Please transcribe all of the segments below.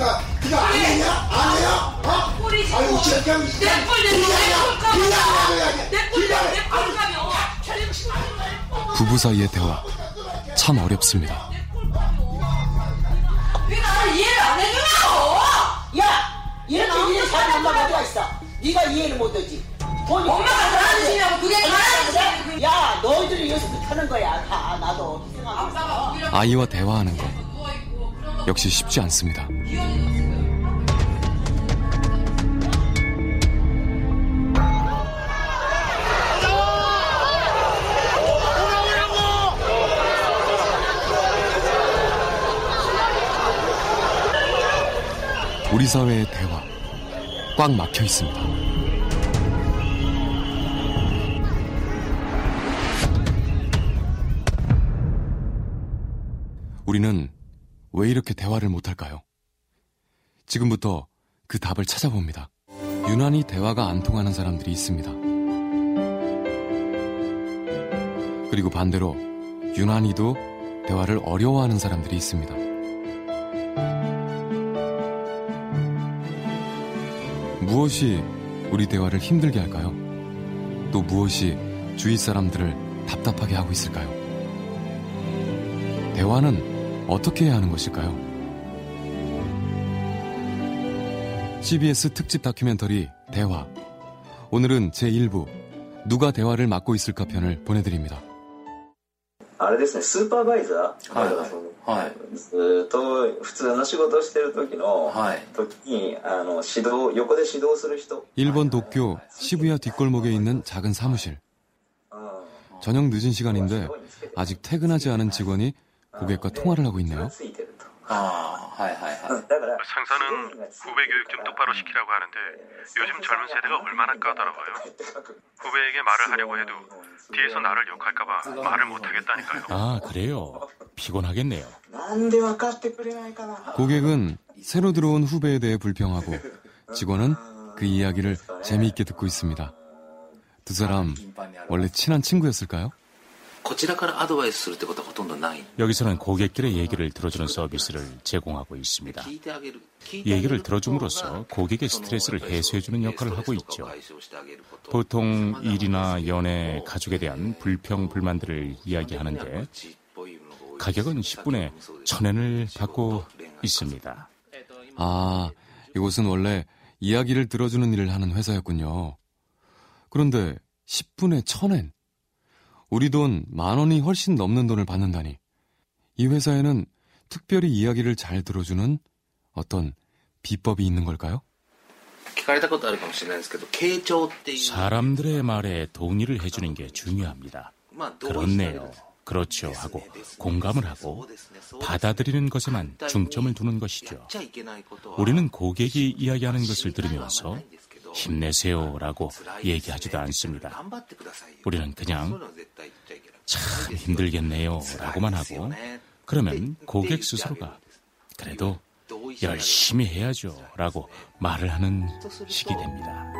안 해냐? 안 해요? 어? 꼴이 아유 지금 제가 내꼴 내는 내꼴 가면 내꼴 가면 부부 사이의 대화 참 어렵습니다. 왜 나를 이해를 안 해주냐고 야! 이렇게 이해 잘하는 엄마가 있어? 네가 이해를 못하지. 돈이 엄마가 짓이라고 그게 잘하는 야, 너희들이 여기서 하는 거야. 다 나도 희생하고. 아이와 대화하는 것 역시 쉽지 않습니다. 우리 사회의 대화 꽉 막혀 있습니다. 우리는 왜 이렇게 대화를 못할까요? 지금부터 그 답을 찾아봅니다. 유난히 대화가 안 통하는 사람들이 있습니다. 그리고 반대로 유난히도 대화를 어려워하는 사람들이 있습니다. 무엇이 우리 대화를 힘들게 할까요? 또 무엇이 주위 사람들을 답답하게 하고 있을까요? 대화는 어떻게 해야 하는 것일까요? CBS 특집 다큐멘터리 대화. 오늘은 제1부 누가 대화를 맡고 있을까 편을 보내드립니다. あれですね、スーパーバイザー、はいだからそのはいずーっと普通の仕事をしてる時の、はい時にあの指導横で指導する人 일본 도쿄 시부야 뒷골목에 있는 작은 사무실. 저녁 늦은 시간인데 아직 퇴근하지 않은 직원이 고객과 통화를 하고 있네요. 아, はい, はい, はい. 상사는 후배 교육 좀 똑바로 시키라고 하는데 요즘 젊은 세대가 얼마나 까다로워요. 후배에게 말을 하려고 해도 뒤에서 나를 욕할까봐 말을 못하겠다니까요. 아, 그래요? 피곤하겠네요. 고객은 새로 들어온 후배에 대해 불평하고 직원은 그 이야기를 재미있게 듣고 있습니다. 두 사람 원래 친한 친구였을까요? 여기서는 고객들의 얘기를 들어주는 서비스를 제공하고 있습니다. 얘기를 들어줌으로써 고객의 스트레스를 해소해주는 역할을 하고 있죠. 보통 일이나 연애, 가족에 대한 불평, 불만들을 이야기하는데 가격은 10분에 천엔을 받고 있습니다. 아, 이곳은 원래 이야기를 들어주는 일을 하는 회사였군요. 그런데 10분에 천엔. 우리 돈 만 원이 훨씬 넘는 돈을 받는다니. 이 회사에는 특별히 이야기를 잘 들어주는 어떤 비법이 있는 걸까요? 사람들의 말에 동의를 해주는 게 중요합니다. 그렇네요. 그렇죠 하고 공감을 하고 받아들이는 것에만 중점을 두는 것이죠. 우리는 고객이 이야기하는 것을 들으면서 힘내세요라고 얘기하지도 않습니다. 우리는 그냥 참 힘들겠네요라고만 하고 그러면 고객 스스로가 그래도 열심히 해야죠라고 말을 하는 식이 됩니다.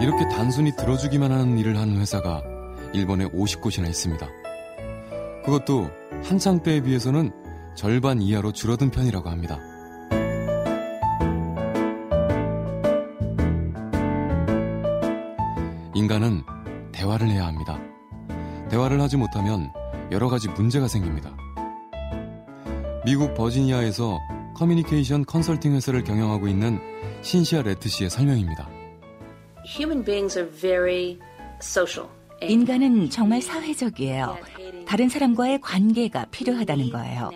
이렇게 단순히 들어주기만 하는 일을 하는 회사가 일본에 50곳이나 있습니다. 그것도 한창 때에 비해서는 절반 이하로 줄어든 편이라고 합니다. 인간은 대화를 해야 합니다. 대화를 하지 못하면 여러 가지 문제가 생깁니다. 미국 버지니아에서 커뮤니케이션 컨설팅 회사를 경영하고 있는 신시아 레트 씨의 설명입니다. Human beings are very social. 인간은 정말 사회적이에요. 다른 사람과의 관계가 필요하다는 거예요.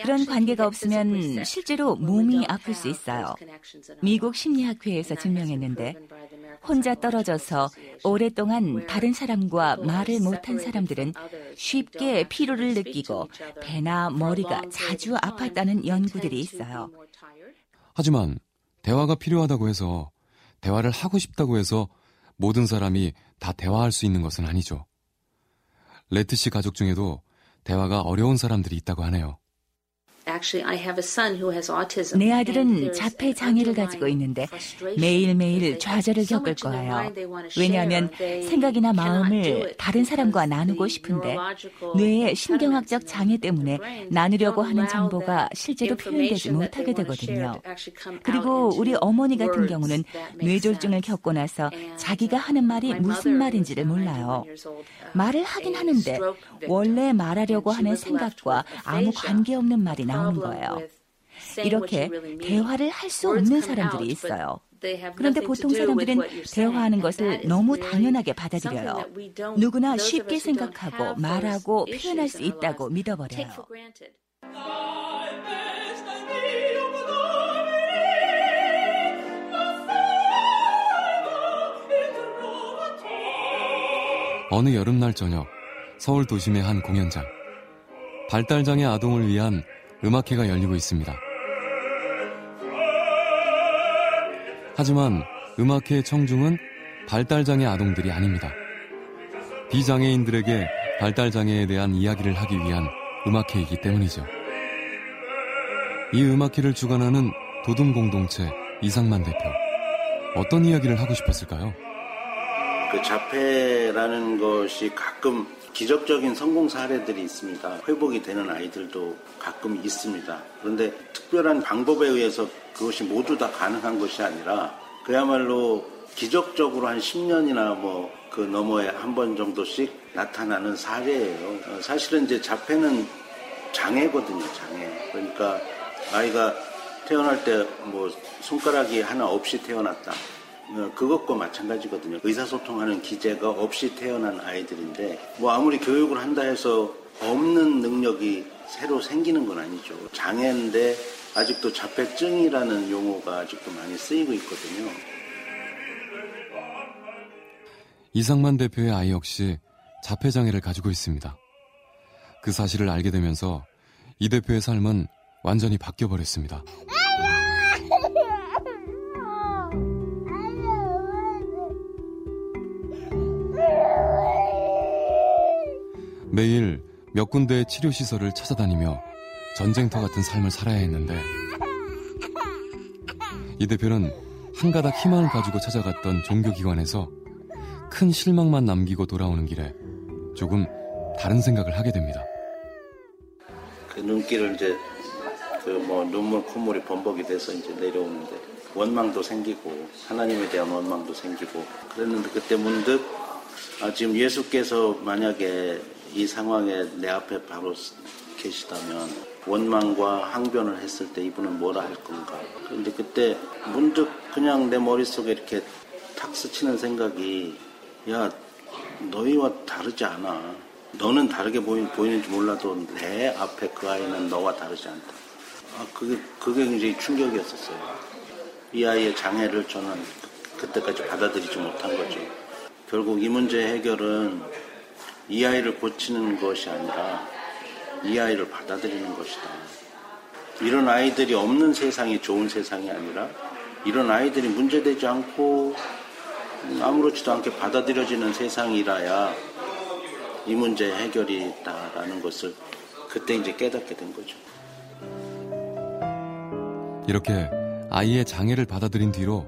그런 관계가 없으면 실제로 몸이 아플 수 있어요. 미국 심리학회에서 증명했는데 혼자 떨어져서 오랫동안 다른 사람과 말을 못한 사람들은 쉽게 피로를 느끼고 배나 머리가 자주 아팠다는 연구들이 있어요. 하지만 대화가 필요하다고 해서 대화를 하고 싶다고 해서 모든 사람이 다 대화할 수 있는 것은 아니죠. 레트 씨 가족 중에도 대화가 어려운 사람들이 있다고 하네요. 내 아들은 자폐 장애를 가지고 있는데 매일매일 좌절을 겪을 거예요. 왜냐하면 생각이나 마음을 다른 사람과 나누고 싶은데 뇌의 신경학적 장애 때문에 나누려고 하는 정보가 실제로 표현되지 못하게 되거든요. 그리고 우리 어머니 같은 경우는 뇌졸중을 겪고 나서 자기가 하는 말이 무슨 말인지를 몰라요. 말을 하긴 하는데 원래 말하려고 하는 생각과 아무 관계없는 말이 나오는 거예요. 이렇게 대화를 할 수 없는 사람들이 있어요. 그런데 보통 사람들은 대화하는 것을 너무 당연하게 받아들여요. 누구나 쉽게 생각하고 말하고 표현할 수 있다고 믿어버려요. 어느 여름날 저녁 서울 도심의 한 공연장 발달장애 아동을 위한 음악회가 열리고 있습니다. 하지만 음악회 청중은 발달장애 아동들이 아닙니다. 비장애인들에게 발달장애에 대한 이야기를 하기 위한 음악회이기 때문이죠. 이 음악회를 주관하는 도둠공동체 이상만 대표. 어떤 이야기를 하고 싶었을까요? 그 자폐라는 것이 가끔 기적적인 성공 사례들이 있습니다. 회복이 되는 아이들도 가끔 있습니다. 그런데 특별한 방법에 의해서 그것이 모두 다 가능한 것이 아니라 그야말로 기적적으로 한 10년이나 뭐 그 너머에 한 번 정도씩 나타나는 사례예요. 어, 사실은 이제 자폐는 장애거든요, 장애. 그러니까 아이가 태어날 때 뭐 손가락이 하나 없이 태어났다. 어, 그것과 마찬가지거든요. 의사소통하는 기재가 없이 태어난 아이들인데 뭐 아무리 교육을 한다 해서 없는 능력이 새로 생기는 건 아니죠. 장애인데 아직도 자폐증이라는 용어가 아직도 많이 쓰이고 있거든요. 이상만 대표의 아이 역시 자폐장애를 가지고 있습니다. 그 사실을 알게 되면서 이 대표의 삶은 완전히 바뀌어버렸습니다. 매일 몇 군데의 치료시설을 찾아다니며 전쟁터 같은 삶을 살아야 했는데 이 대표는 한 가닥 희망을 가지고 찾아갔던 종교기관에서 큰 실망만 남기고 돌아오는 길에 조금 다른 생각을 하게 됩니다. 그 눈길을 이제 그 뭐 눈물 콧물이 범벅이 돼서 이제 내려오는데 원망도 생기고 하나님에 대한 원망도 생기고 그랬는데 그때 문득 아, 지금 예수께서 만약에 이 상황에 내 앞에 바로 계시다면 원망과 항변을 했을 때 이분은 뭐라 할 건가. 그런데 그때 문득 그냥 내 머릿속에 이렇게 탁 스치는 생각이 야 너희와 다르지 않아. 너는 다르게 보이, 보이는지 몰라도 내 앞에 그 아이는 너와 다르지 않다. 아, 그게, 그게 굉장히 충격이었었어요. 이 아이의 장애를 저는 그때까지 받아들이지 못한 거죠. 결국 이 문제 해결은 이 아이를 고치는 것이 아니라 이 아이를 받아들이는 것이다. 이런 아이들이 없는 세상이 좋은 세상이 아니라 이런 아이들이 문제되지 않고 아무렇지도 않게 받아들여지는 세상이라야 이 문제 해결이 있다라는 것을 그때 이제 깨닫게 된 거죠. 이렇게 아이의 장애를 받아들인 뒤로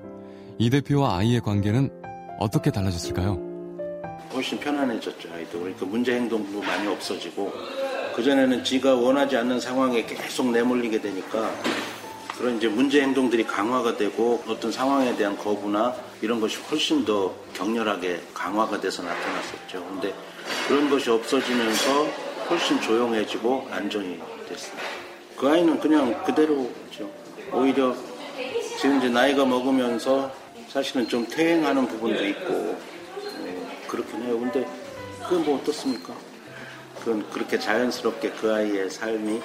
이 대표와 아이의 관계는 어떻게 달라졌을까요? 훨씬 편안해졌죠, 아이도. 그러니까 문제 행동도 많이 없어지고, 그 전에는 지가 원하지 않는 상황에 계속 내몰리게 되니까, 그런 이제 문제 행동들이 강화가 되고, 어떤 상황에 대한 거부나 이런 것이 훨씬 더 격렬하게 강화가 돼서 나타났었죠. 근데 그런 것이 없어지면서 훨씬 조용해지고 안정이 됐습니다. 그 아이는 그냥 그대로죠. 오히려 지금 이제 나이가 먹으면서 사실은 좀 퇴행하는 부분도 있고, 해요. 근데 그건 뭐 어떻습니까? 그건 그렇게 자연스럽게 그 아이의 삶이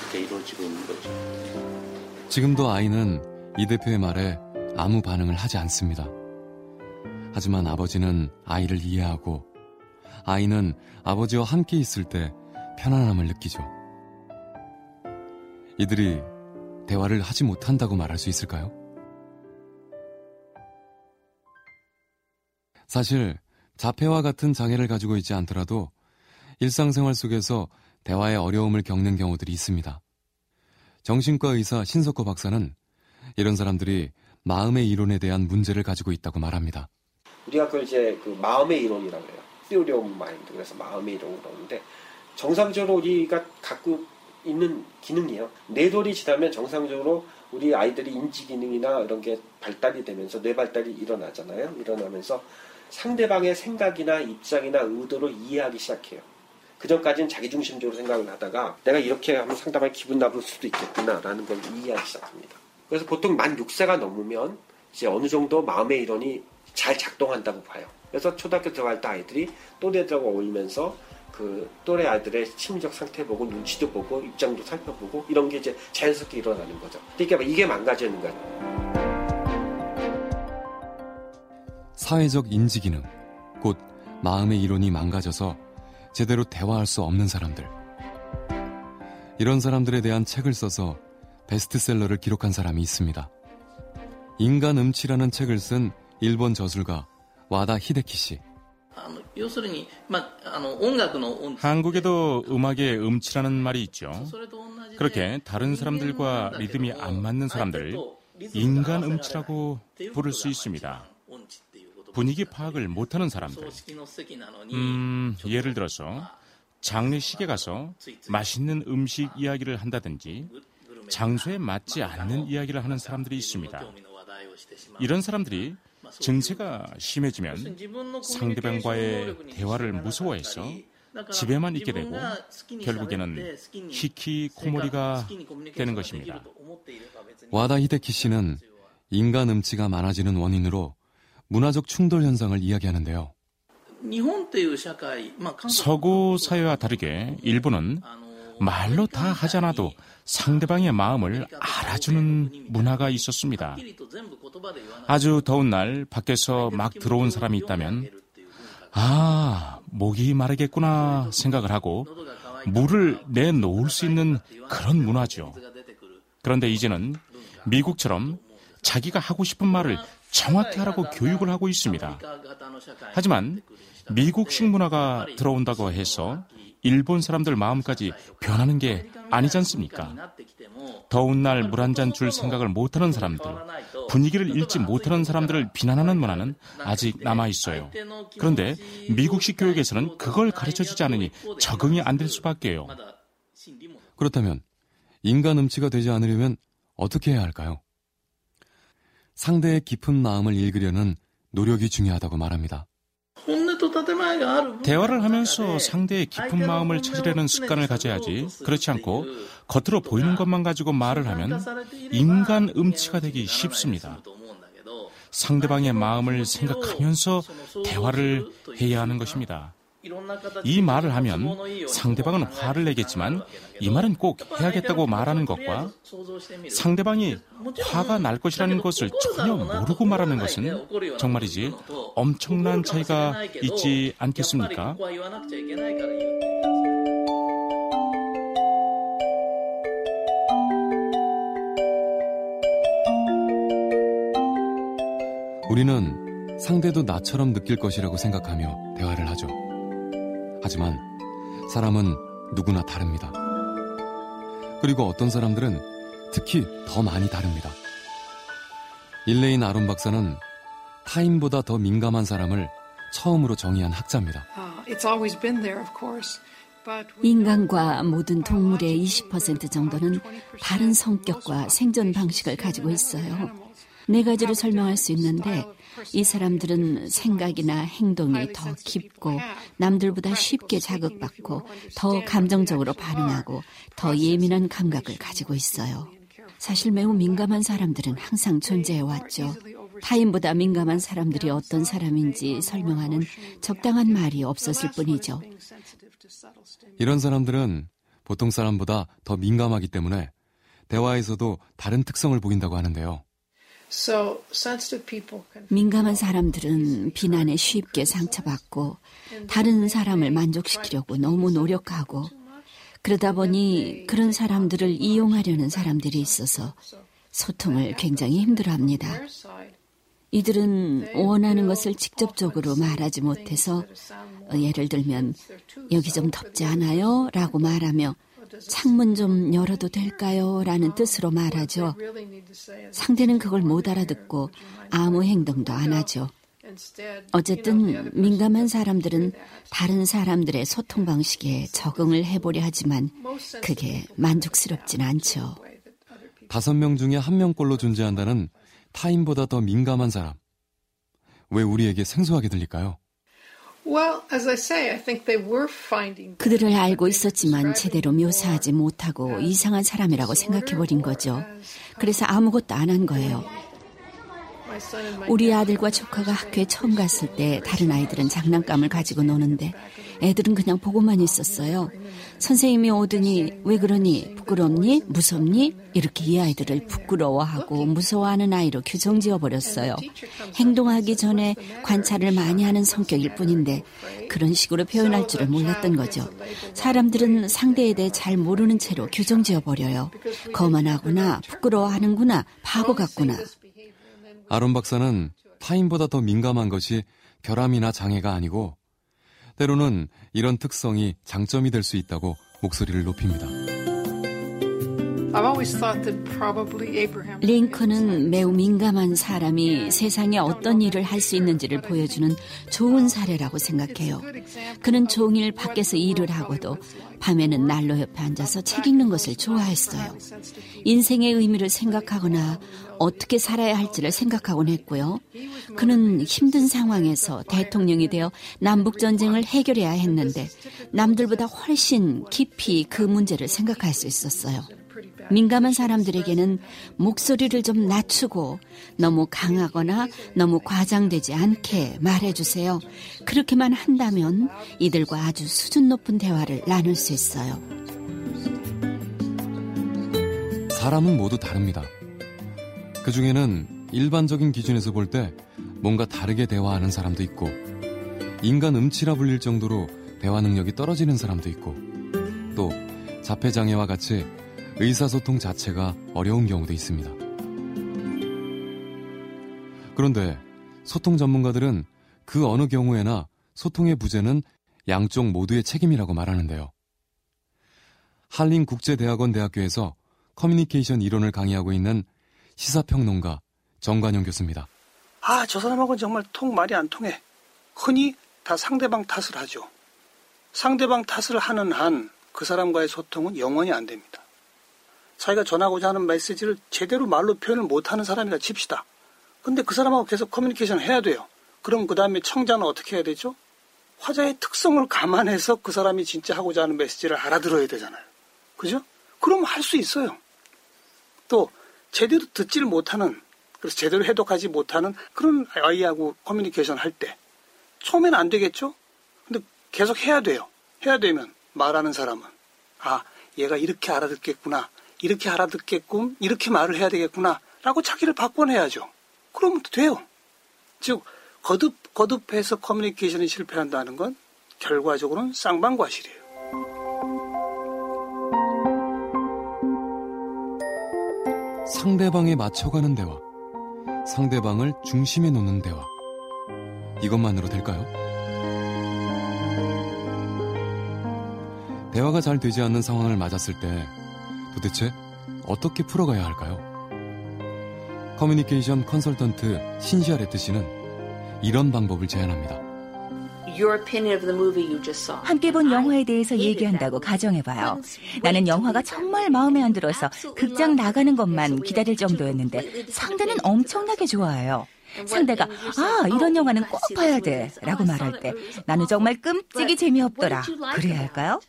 그렇게 이루어지고 있는 거죠. 지금도 아이는 이 대표의 말에 아무 반응을 하지 않습니다. 하지만 아버지는 아이를 이해하고 아이는 아버지와 함께 있을 때 편안함을 느끼죠. 이들이 대화를 하지 못한다고 말할 수 있을까요? 사실 자폐와 같은 장애를 가지고 있지 않더라도 일상생활 속에서 대화의 어려움을 겪는 경우들이 있습니다. 정신과 의사 신석호 박사는 이런 사람들이 마음의 이론에 대한 문제를 가지고 있다고 말합니다. 우리가 그걸 이제 그 마음의 이론이라고 해요. theory of. 그래서 마음의 이론이라고 하는데 정상적으로 우리가 갖고 있는 기능이에요. 네 돌이 지나면 정상적으로 우리 아이들이 인지 기능이나 이런 게 발달이 되면서 뇌 발달이 일어나잖아요. 일어나면서 상대방의 생각이나 입장이나 의도를 이해하기 시작해요. 그 전까지는 자기중심적으로 생각을 하다가 내가 이렇게 하면 상대방이 기분 나쁠 수도 있겠구나라는 걸 이해하기 시작합니다. 그래서 보통 만 6세가 넘으면 이제 어느 정도 마음의 이론이 잘 작동한다고 봐요. 그래서 초등학교 들어갈 때 아이들이 또래들하고 어울리면서 그 또래 아이들의 심리적 상태 보고 눈치도 보고 입장도 살펴보고 이런 게 이제 자연스럽게 일어나는 거죠. 그러니까 이게 망가지는 거예요. 사회적 인지 기능, 곧 마음의 이론이 망가져서 제대로 대화할 수 없는 사람들. 이런 사람들에 대한 책을 써서 베스트셀러를 기록한 사람이 있습니다. 인간 음치라는 책을 쓴 일본 저술가 와다 히데키 씨. 한국에도 음악에 음치라는 말이 있죠. 그렇게 다른 사람들과 리듬이 안 맞는 사람들 인간 음치라고 부를 수 있습니다. 분위기 파악을 못하는 사람들. 음, 예를 들어서 장례식에 가서 맛있는 음식 이야기를 한다든지 장소에 맞지 않는 이야기를 하는 사람들이 있습니다. 이런 사람들이 증세가 심해지면 상대방과의 대화를 무서워해서 집에만 있게 되고 결국에는 히키 코모리가 되는 것입니다. 와다 히데키 씨는 인간 음치가 많아지는 원인으로 문화적 충돌 현상을 이야기하는데요. 서구 사회와 다르게 일본은 말로 다 하지 않아도 상대방의 마음을 알아주는 문화가 있었습니다. 아주 더운 날 밖에서 막 들어온 사람이 있다면 아, 목이 마르겠구나 생각을 하고 물을 내놓을 수 있는 그런 문화죠. 그런데 이제는 미국처럼 자기가 하고 싶은 말을 정확히 하라고 교육을 하고 있습니다. 하지만 미국식 문화가 들어온다고 해서 일본 사람들 마음까지 변하는 게 아니지 않습니까? 더운 날 물 한 잔 줄 생각을 못하는 사람들, 분위기를 읽지 못하는 사람들을 비난하는 문화는 아직 남아 있어요. 그런데 미국식 교육에서는 그걸 가르쳐 주지 않으니 적응이 안 될 수밖에요. 그렇다면 인간 음치가 되지 않으려면 어떻게 해야 할까요? 상대의 깊은 마음을 읽으려는 노력이 중요하다고 말합니다. 대화를 하면서 상대의 깊은 마음을 찾으려는 습관을 가져야지. 그렇지 않고 겉으로 보이는 것만 가지고 말을 하면 인간 음치가 되기 쉽습니다. 상대방의 마음을 생각하면서 대화를 해야 하는 것입니다. 이 말을 하면 상대방은 화를 내겠지만 이 말은 꼭 해야겠다고 말하는 것과 상대방이 화가 날 것이라는 것을 전혀 모르고 말하는 것은 정말이지 엄청난 차이가 있지 않겠습니까? 우리는 상대도 나처럼 느낄 것이라고 생각하며 대화를 하죠. 하지만 사람은 누구나 다릅니다. 그리고 어떤 사람들은 특히 더 많이 다릅니다. 일레인 아론 박사는 타인보다 더 민감한 사람을 처음으로 정의한 학자입니다. 인간과 모든 동물의 20% 정도는 다른 성격과 생존 방식을 가지고 있어요. 네 가지로 설명할 수 있는데 이 사람들은 생각이나 행동이 더 깊고 남들보다 쉽게 자극받고 더 감정적으로 반응하고 더 예민한 감각을 가지고 있어요. 사실 매우 민감한 사람들은 항상 존재해 왔죠. 타인보다 민감한 사람들이 어떤 사람인지 설명하는 적당한 말이 없었을 뿐이죠. 이런 사람들은 보통 사람보다 더 민감하기 때문에 대화에서도 다른 특성을 보인다고 하는데요. 민감한 사람들은 비난에 쉽게 상처받고 다른 사람을 만족시키려고 너무 노력하고 그러다 보니 그런 사람들을 이용하려는 사람들이 있어서 소통을 굉장히 힘들어합니다. 이들은 원하는 것을 직접적으로 말하지 못해서 예를 들면 여기 좀 덥지 않아요? 라고 말하며 창문 좀 열어도 될까요? 라는 뜻으로 말하죠. 상대는 그걸 못 알아듣고 아무 행동도 안 하죠. 어쨌든 민감한 사람들은 다른 사람들의 소통 방식에 적응을 해보려 하지만 그게 만족스럽진 않죠. 다섯 명 중에 한 명꼴로 존재한다는 타인보다 더 민감한 사람. 왜 우리에게 생소하게 들릴까요? 그들을 알고 있었지만 제대로 묘사하지 못하고 이상한 사람이라고 생각해버린 거죠. 그래서 아무것도 안 한 거예요. 우리 아들과 조카가 학교에 처음 갔을 때 다른 아이들은 장난감을 가지고 노는데 애들은 그냥 보고만 있었어요. 선생님이 오더니 왜 그러니 부끄럽니 무섭니 이렇게 이 아이들을 부끄러워하고 무서워하는 아이로 규정 지어버렸어요. 행동하기 전에 관찰을 많이 하는 성격일 뿐인데 그런 식으로 표현할 줄을 몰랐던 거죠. 사람들은 상대에 대해 잘 모르는 채로 규정 지어버려요. 거만하구나 부끄러워하는구나 바보 같구나 아론 박사는 타인보다 더 민감한 것이 결함이나 장애가 아니고 때로는 이런 특성이 장점이 될 수 있다고 목소리를 높입니다. 링컨은 매우 민감한 사람이 세상에 어떤 일을 할 수 있는지를 보여주는 좋은 사례라고 생각해요. 그는 종일 밖에서 일을 하고도 밤에는 난로 옆에 앉아서 책 읽는 것을 좋아했어요. 인생의 의미를 생각하거나 어떻게 살아야 할지를 생각하곤 했고요. 그는 힘든 상황에서 대통령이 되어 남북전쟁을 해결해야 했는데 남들보다 훨씬 깊이 그 문제를 생각할 수 있었어요. 민감한 사람들에게는 목소리를 좀 낮추고 너무 강하거나 너무 과장되지 않게 말해주세요. 그렇게만 한다면 이들과 아주 수준 높은 대화를 나눌 수 있어요. 사람은 모두 다릅니다. 그 중에는 일반적인 기준에서 볼 때 뭔가 다르게 대화하는 사람도 있고 인간 음치라 불릴 정도로 대화 능력이 떨어지는 사람도 있고 또 자폐장애와 같이 의사소통 자체가 어려운 경우도 있습니다. 그런데 소통 전문가들은 그 어느 경우에나 소통의 부재는 양쪽 모두의 책임이라고 말하는데요. 한린 국제대학원 대학교에서 커뮤니케이션 이론을 강의하고 있는 시사평론가 정관영 교수입니다. 아, 저 사람하고는 정말 통 말이 안 통해. 흔히 다 상대방 탓을 하죠. 상대방 탓을 하는 한 그 사람과의 소통은 영원히 안 됩니다. 자기가 전하고자 하는 메시지를 제대로 말로 표현을 못하는 사람이라 칩시다. 근데 그 사람하고 계속 커뮤니케이션 해야 돼요. 그럼 그 다음에 청자는 어떻게 해야 되죠? 화자의 특성을 감안해서 그 사람이 진짜 하고자 하는 메시지를 알아들어야 되잖아요. 그죠? 그럼 할 수 있어요. 또 제대로 듣지를 못하는 그래서 제대로 해독하지 못하는 그런 아이하고 커뮤니케이션 할 때 처음에는 안 되겠죠? 근데 계속 해야 돼요. 해야 되면 말하는 사람은 아 얘가 이렇게 알아듣겠구나 이렇게 알아듣겠군 이렇게 말을 해야 되겠구나 라고 자기를 바꿔내야죠. 그러면 돼요. 즉 거듭 거듭해서 커뮤니케이션이 실패한다는 건 결과적으로는 쌍방과실이에요. 상대방에 맞춰가는 대화, 상대방을 중심에 놓는 대화. 이것만으로 될까요? 대화가 잘 되지 않는 상황을 맞았을 때 도대체 어떻게 풀어가야 할까요? 커뮤니케이션 컨설턴트 신시아 레트 씨는 이런 방법을 제안합니다. 함께 본 영화에 대해서 얘기한다고 가정해봐요. 나는 영화가 정말 마음에 안 들어서 극장 나가는 것만 기다릴 정도였는데 상대는 엄청나게 좋아해요. 상대가 아 이런 영화는 꼭 봐야 돼 라고 말할 때 나는 정말 끔찍이 재미없더라 그래야 할까요?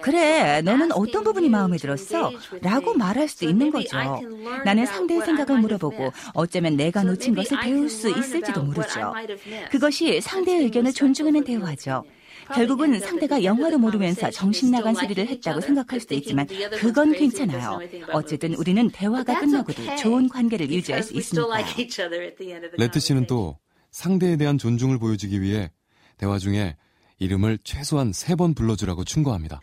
그래, 너는 어떤 부분이 마음에 들었어? 라고 말할 수도 있는 거죠. 나는 상대의 생각을 물어보고 어쩌면 내가 놓친 것을 배울 수 있을지도 모르죠. 그것이 상대의 의견을 존중하는 대화죠. 결국은 상대가 영화도 모르면서 정신 나간 소리를 했다고 생각할 수도 있지만 그건 괜찮아요. 어쨌든 우리는 대화가 끝나고도 좋은 관계를 유지할 수 있으니까요. 레트 씨는 또 상대에 대한 존중을 보여주기 위해 대화 중에 이름을 최소한 세 번 불러주라고 충고합니다.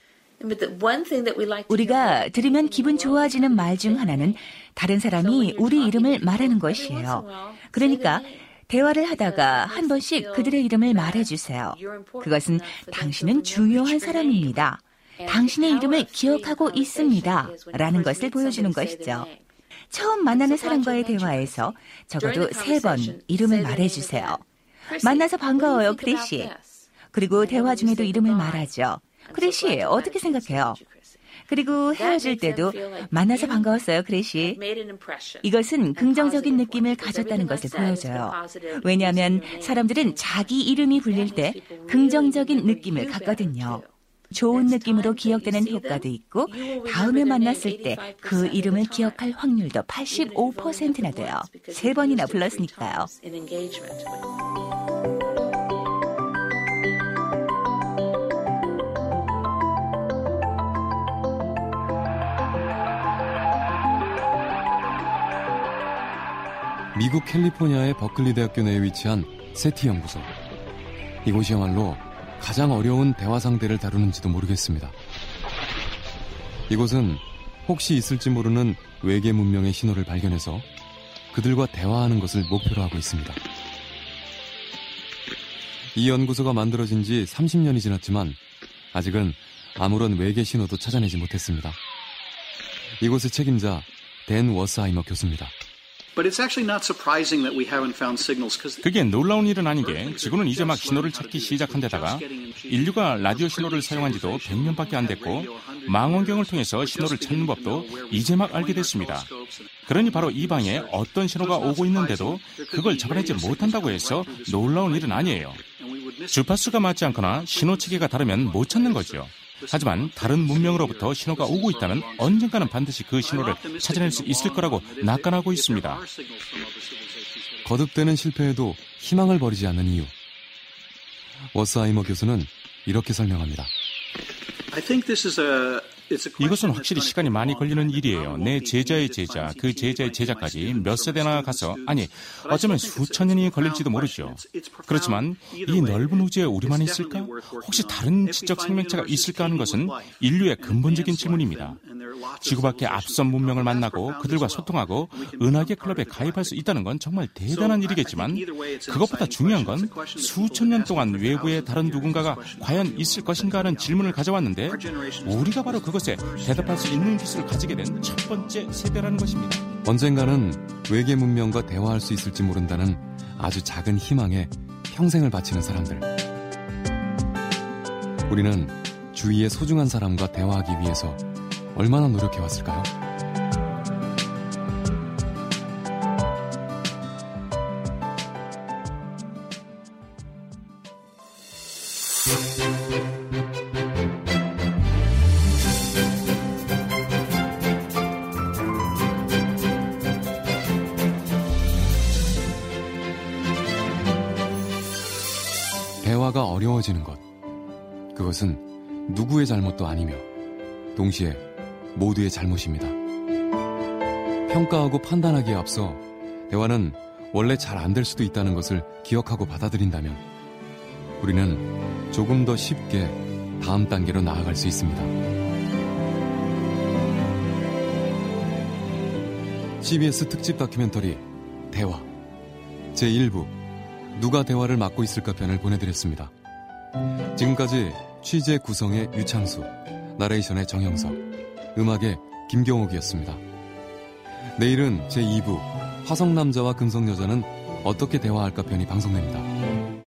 우리가 들으면 기분 좋아지는 말 중 하나는 다른 사람이 우리 이름을 말하는 것이에요. 그러니까 대화를 하다가 한 번씩 그들의 이름을 말해주세요. 그것은 당신은 중요한 사람입니다. 당신의 이름을 기억하고 있습니다. 라는 것을 보여주는 것이죠. 처음 만나는 사람과의 대화에서 적어도 세 번 이름을 말해주세요. 만나서 반가워요, 크리시. 그리고 대화 중에도 이름을 말하죠. 크리시, 어떻게 생각해요? 그리고 헤어질 때도 만나서 반가웠어요, 크리시. 이것은 긍정적인 느낌을 가졌다는 것을 보여줘요. 왜냐하면 사람들은 자기 이름이 불릴 때 긍정적인 느낌을 갖거든요. 좋은 느낌으로 기억되는 효과도 있고 다음에 만났을 때 그 이름을 기억할 확률도 85%나 돼요. 세 번이나 불렀으니까요. 미국 캘리포니아의 버클리 대학교 내에 위치한 세티 연구소. 이곳이야말로 가장 어려운 대화 상대를 다루는지도 모르겠습니다. 이곳은 혹시 있을지 모르는 외계 문명의 신호를 발견해서 그들과 대화하는 것을 목표로 하고 있습니다. 이 연구소가 만들어진 지 30년이 지났지만 아직은 아무런 외계 신호도 찾아내지 못했습니다. 이곳의 책임자 댄 워스하이머 교수입니다. 그게 놀라운 일은 아닌 게 지구는 이제 막 신호를 찾기 시작한 데다가 인류가 라디오 신호를 사용한 지도 100년밖에 안 됐고 망원경을 통해서 신호를 찾는 법도 이제 막 알게 됐습니다. 그러니 바로 이 방에 어떤 신호가 오고 있는데도 그걸 잡아내지 못한다고 해서 놀라운 일은 아니에요. 주파수가 맞지 않거나 신호 체계가 다르면 못 찾는 거죠. 하지만 다른 문명으로부터 신호가 오고 있다면 언젠가는 반드시 그 신호를 찾아낼 수 있을 거라고 낙관하고 있습니다. 거듭되는 실패에도 희망을 버리지 않는 이유. 워스하이머 교수는 이렇게 설명합니다. 이것은 확실히 시간이 많이 걸리는 일이에요. 내 제자의 제자, 그 제자의 제자까지 몇 세대나 가서, 아니, 어쩌면 수천 년이 걸릴지도 모르죠. 그렇지만 이 넓은 우주에 우리만 있을까? 혹시 다른 지적 생명체가 있을까 하는 것은 인류의 근본적인 질문입니다. 지구밖에 앞선 문명을 만나고 그들과 소통하고 은하계 클럽에 가입할 수 있다는 건 정말 대단한 일이겠지만 그것보다 중요한 건 수천 년 동안 외부의 다른 누군가가 과연 있을 것인가 하는 질문을 가져왔는데 우리가 바로 그것 에 대답할 수 있는 기술을 가지게 된 첫 번째 세대라는 것입니다. 언젠가는 외계 문명과 대화할 수 있을지 모른다는 아주 작은 희망에 평생을 바치는 사람들. 우리는 주위의 소중한 사람과 대화하기 위해서 얼마나 노력해왔을까요? 대화가 어려워지는 것. 그것은 누구의 잘못도 아니며 동시에 모두의 잘못입니다. 평가하고 판단하기에 앞서 대화는 원래 잘 안 될 수도 있다는 것을 기억하고 받아들인다면 우리는 조금 더 쉽게 다음 단계로 나아갈 수 있습니다. CBS 특집 다큐멘터리 대화 제1부 누가 대화를 맡고 있을까 편을 보내드렸습니다. 지금까지 취재 구성의 유창수, 나레이션의 정영석, 음악의 김경옥이었습니다. 내일은 제2부 화성남자와 금성여자는 어떻게 대화할까 편이 방송됩니다.